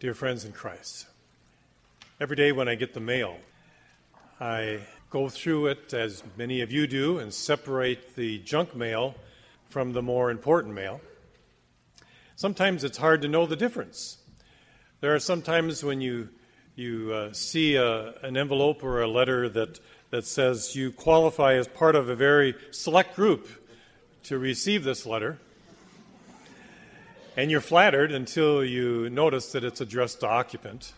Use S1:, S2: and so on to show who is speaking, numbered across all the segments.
S1: Dear friends in Christ, every day when I get the mail, I go through it, as many of you do, and separate the junk mail from the more important mail. Sometimes it's hard to know the difference. There are some times when you, you uh, see a, an envelope or a letter that, that says you qualify as part of a very select group to receive this letter. And you're flattered until you notice that it's addressed to occupant.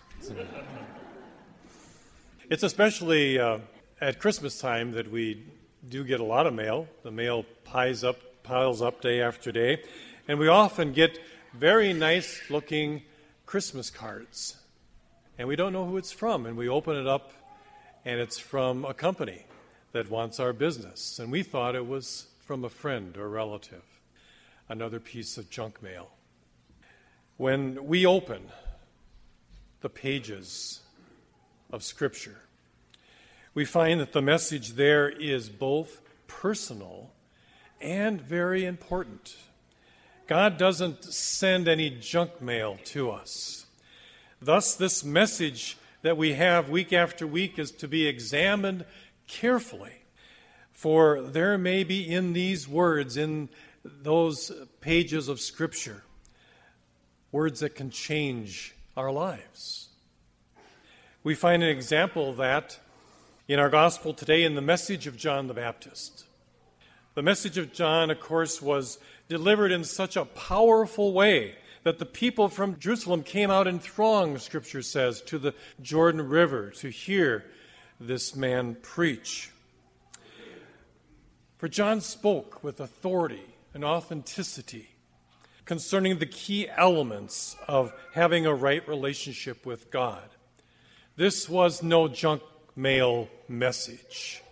S1: It's especially uh, at Christmas time that we do get a lot of mail. The mail piles up, piles up day after day. And we often get very nice looking Christmas cards. And we don't know who it's from. And we open it up, and it's from a company that wants our business. And we thought it was from a friend or relative. Another piece of junk mail. When we open the pages of Scripture, we find that the message there is both personal and very important. God doesn't send any junk mail to us. Thus, this message that we have week after week is to be examined carefully. For there may be in these words, in those pages of Scripture, words that can change our lives. We find an example of that in our gospel today in the message of John the Baptist. The message of John, of course, was delivered in such a powerful way that the people from Jerusalem came out in throngs, Scripture says, to the Jordan River to hear this man preach. For John spoke with authority and authenticity concerning the key elements of having a right relationship with God. This was no junk mail message.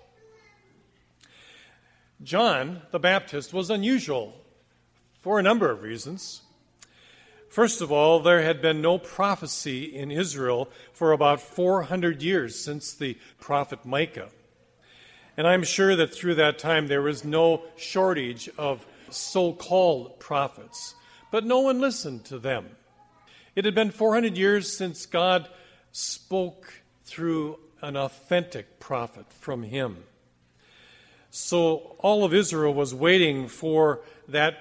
S1: John the Baptist was unusual for a number of reasons. First of all, there had been no prophecy in Israel for about 400 years since the prophet Micah. And I'm sure that through that time there was no shortage of so called prophets but no one listened to them. It had been 400 years since God spoke through an authentic prophet from him. So all of Israel was waiting for that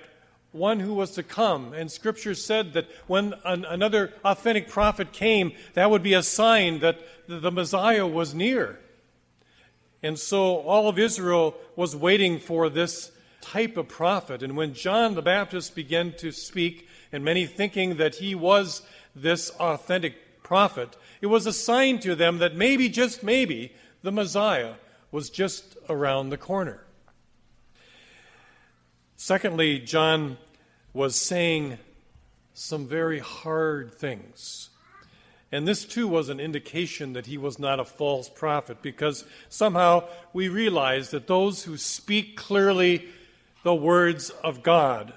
S1: one who was to come. And Scripture said that when an, another authentic prophet came, that would be a sign that the Messiah was near. And so all of Israel was waiting for this type of prophet. And when John the Baptist began to speak, and many thinking that he was this authentic prophet, it was a sign to them that maybe, just maybe, the Messiah was just around the corner. Secondly, John was saying some very hard things. And this too was an indication that he was not a false prophet because somehow we realize that those who speak clearly the words of God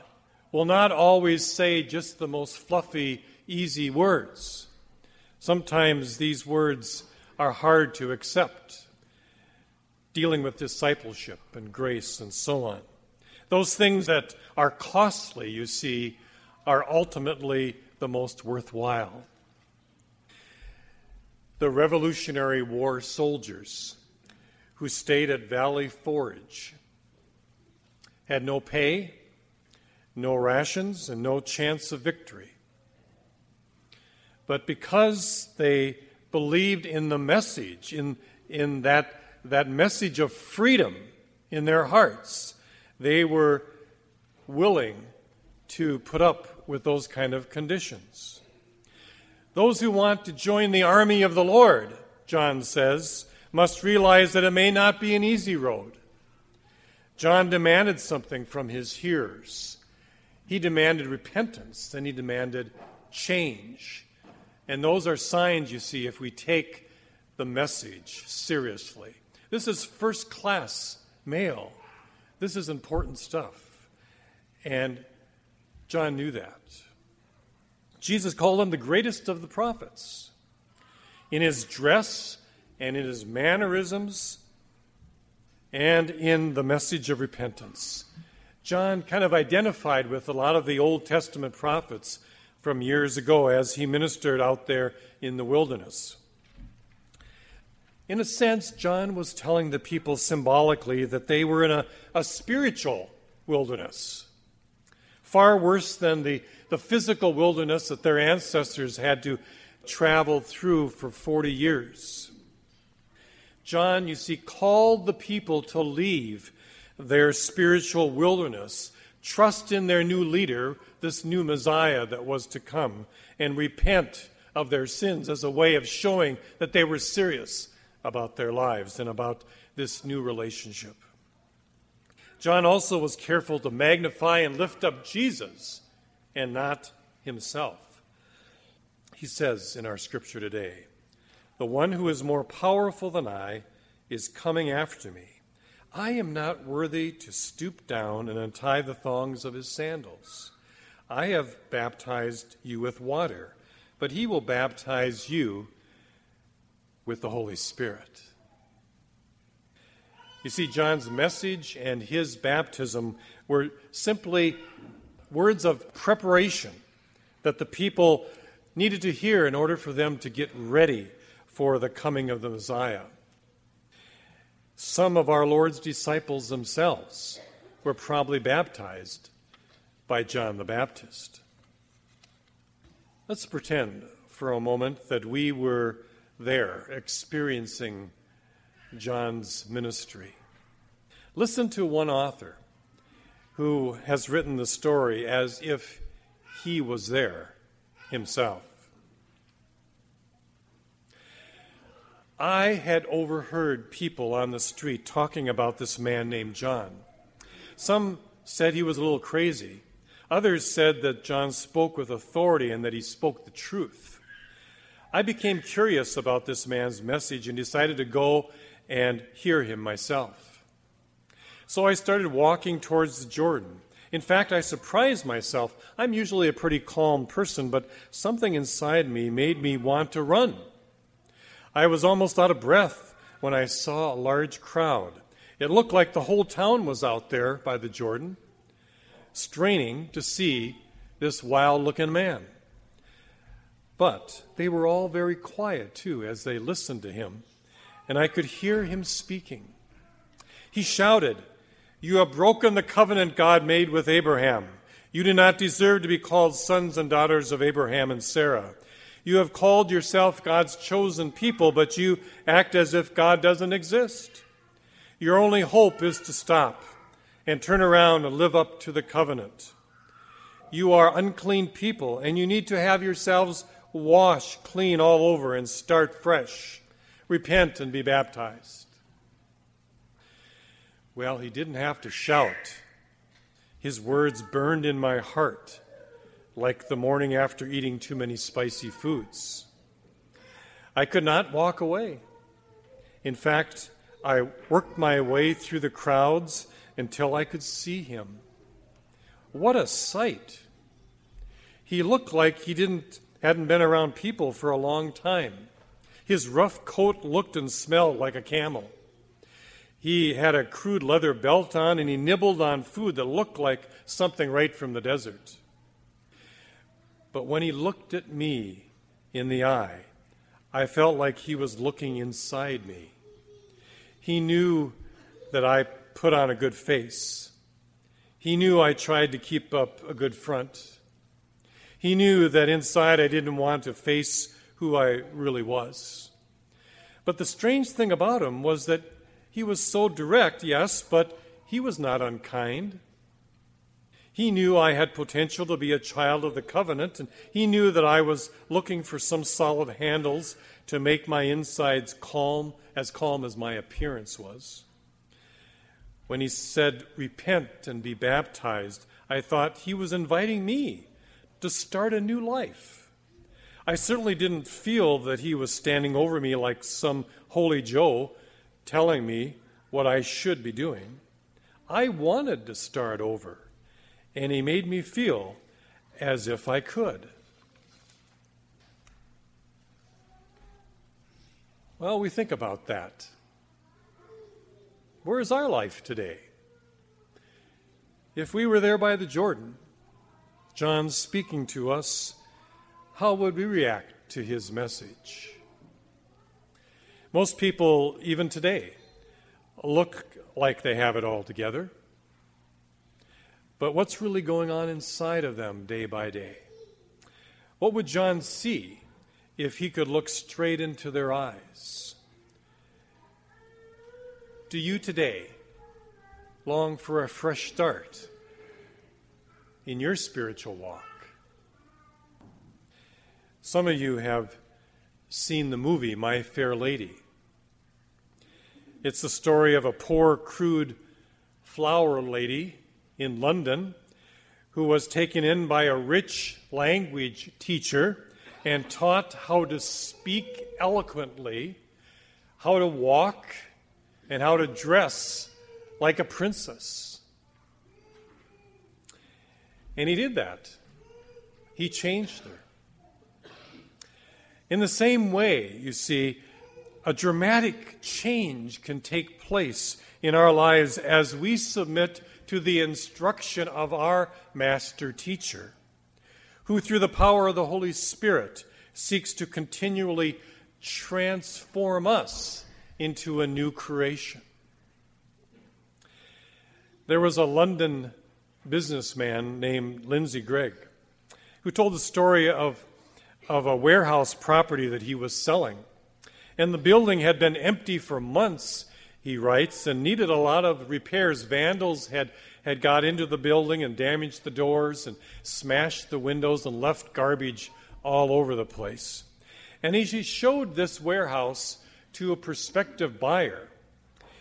S1: will not always say just the most fluffy, easy words. Sometimes these words are hard to accept, dealing with discipleship and grace and so on. Those things that are costly, you see, are ultimately the most worthwhile. The Revolutionary War soldiers who stayed at Valley Forge had no pay, no rations, and no chance of victory. But because they believed in the message, in, in that, that message of freedom in their hearts, they were willing to put up with those kind of conditions. Those who want to join the army of the Lord, John says, must realize that it may not be an easy road. John demanded something from his hearers. He demanded repentance, then he demanded change. And those are signs, you see, if we take the message seriously. This is first class mail. This is important stuff. And John knew that. Jesus called him the greatest of the prophets. In his dress and in his mannerisms, and in the message of repentance. John kind of identified with a lot of the Old Testament prophets from years ago as he ministered out there in the wilderness. In a sense, John was telling the people symbolically that they were in a, a spiritual wilderness, far worse than the, the physical wilderness that their ancestors had to travel through for 40 years. John, you see, called the people to leave their spiritual wilderness, trust in their new leader, this new Messiah that was to come, and repent of their sins as a way of showing that they were serious about their lives and about this new relationship. John also was careful to magnify and lift up Jesus and not himself. He says in our scripture today, The one who is more powerful than I is coming after me. I am not worthy to stoop down and untie the thongs of his sandals. I have baptized you with water, but he will baptize you with the Holy Spirit. You see, John's message and his baptism were simply words of preparation that the people needed to hear in order for them to get ready for the coming of the Messiah. Some of our Lord's disciples themselves were probably baptized by John the Baptist. Let's pretend for a moment that we were there experiencing John's ministry. Listen to one author who has written the story as if he was there himself. I had overheard people on the street talking about this man named John. Some said he was a little crazy. Others said that John spoke with authority and that he spoke the truth. I became curious about this man's message and decided to go and hear him myself. So I started walking towards the Jordan. In fact, I surprised myself. I'm usually a pretty calm person, but something inside me made me want to run. I was almost out of breath when I saw a large crowd. It looked like the whole town was out there by the Jordan, straining to see this wild looking man. But they were all very quiet, too, as they listened to him, and I could hear him speaking. He shouted, You have broken the covenant God made with Abraham. You do not deserve to be called sons and daughters of Abraham and Sarah. You have called yourself God's chosen people, but you act as if God doesn't exist. Your only hope is to stop and turn around and live up to the covenant. You are unclean people, and you need to have yourselves washed clean all over and start fresh. Repent and be baptized. Well, he didn't have to shout. His words burned in my heart like the morning after eating too many spicy foods. I could not walk away. In fact, I worked my way through the crowds until I could see him. What a sight! He looked like he didn't hadn't been around people for a long time. His rough coat looked and smelled like a camel. He had a crude leather belt on and he nibbled on food that looked like something right from the desert. But when he looked at me in the eye, I felt like he was looking inside me. He knew that I put on a good face. He knew I tried to keep up a good front. He knew that inside I didn't want to face who I really was. But the strange thing about him was that he was so direct, yes, but he was not unkind. He knew I had potential to be a child of the covenant, and he knew that I was looking for some solid handles to make my insides calm, as calm as my appearance was. When he said, Repent and be baptized, I thought he was inviting me to start a new life. I certainly didn't feel that he was standing over me like some holy Joe telling me what I should be doing. I wanted to start over, and he made me feel as if I could. Well, we think about that. Where is our life today? If we were there by the Jordan, John speaking to us how would we react to his message? Most people, even today, look like they have it all together. But what's really going on inside of them day by day? What would John see if he could look straight into their eyes? Do you today long for a fresh start in your spiritual walk? Some of you have seen the movie My Fair Lady. It's the story of a poor, crude flower lady in London who was taken in by a rich language teacher and taught how to speak eloquently, how to walk, and how to dress like a princess. And he did that. He changed her. In the same way, you see, a dramatic change can take place in our lives as we submit to the instruction of our master teacher, who, through the power of the Holy Spirit, seeks to continually transform us into a new creation. There was a London businessman named Lindsay Glegg who told the story of, of a warehouse property that he was selling. And the building had been empty for months he writes, and needed a lot of repairs. Vandals had, had got into the building and damaged the doors and smashed the windows and left garbage all over the place. And he showed this warehouse to a prospective buyer.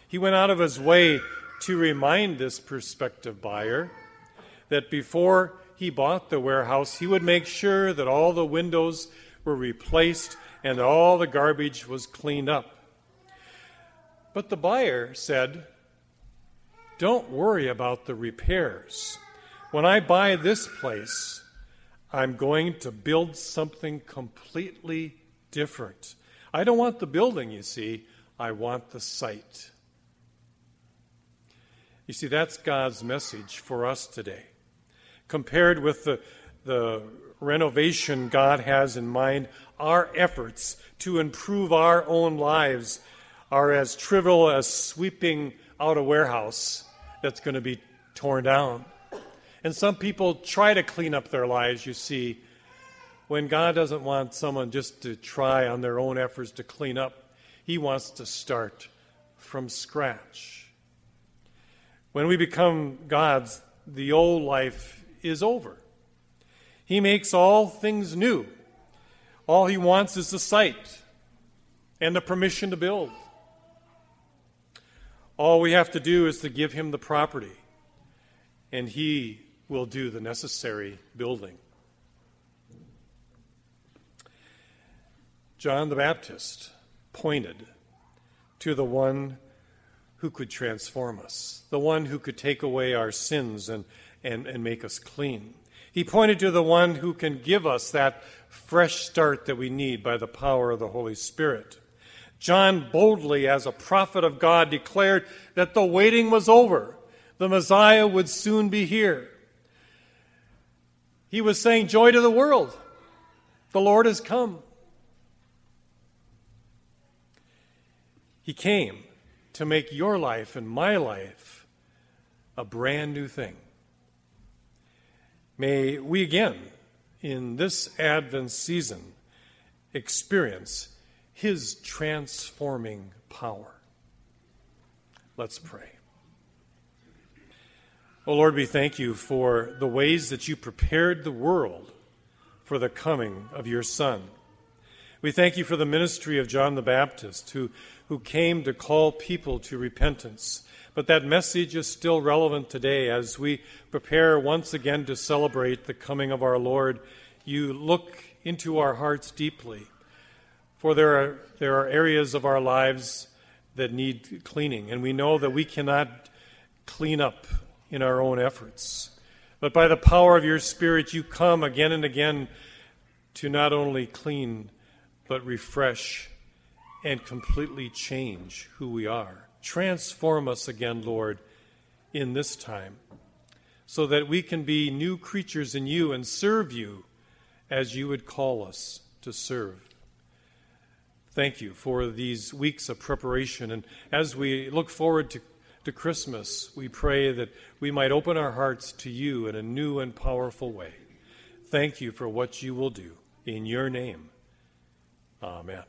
S1: He went out of his way to remind this prospective buyer that before he bought the warehouse, he would make sure that all the windows were replaced and all the garbage was cleaned up. But the buyer said, Don't worry about the repairs. When I buy this place, I'm going to build something completely different. I don't want the building, you see, I want the site. You see, that's God's message for us today. Compared with the, the renovation God has in mind, our efforts to improve our own lives are as trivial as sweeping out a warehouse that's going to be torn down. And some people try to clean up their lives, you see, when God doesn't want someone just to try on their own efforts to clean up. He wants to start from scratch. When we become God's, the old life is over. He makes all things new. All he wants is the site and the permission to build. All we have to do is to give him the property, and he will do the necessary building. John the Baptist pointed to the one who could transform us, the one who could take away our sins and, and, and make us clean. He pointed to the one who can give us that fresh start that we need by the power of the Holy Spirit. John boldly, as a prophet of God, declared that the waiting was over. The Messiah would soon be here. He was saying, Joy to the world. The Lord has come. He came to make your life and my life a brand new thing. May we again, in this Advent season, experience his transforming power. Let's pray. Oh Lord, we thank you for the ways that you prepared the world for the coming of your Son. We thank you for the ministry of John the Baptist, who, who came to call people to repentance. But that message is still relevant today as we prepare once again to celebrate the coming of our Lord. You look into our hearts deeply for there are, there are areas of our lives that need cleaning, and we know that we cannot clean up in our own efforts. But by the power of your Spirit, you come again and again to not only clean, but refresh and completely change who we are. Transform us again, Lord, in this time, so that we can be new creatures in you and serve you as you would call us to serve. Thank you for these weeks of preparation. And as we look forward to, to Christmas, we pray that we might open our hearts to you in a new and powerful way. Thank you for what you will do. In your name, amen.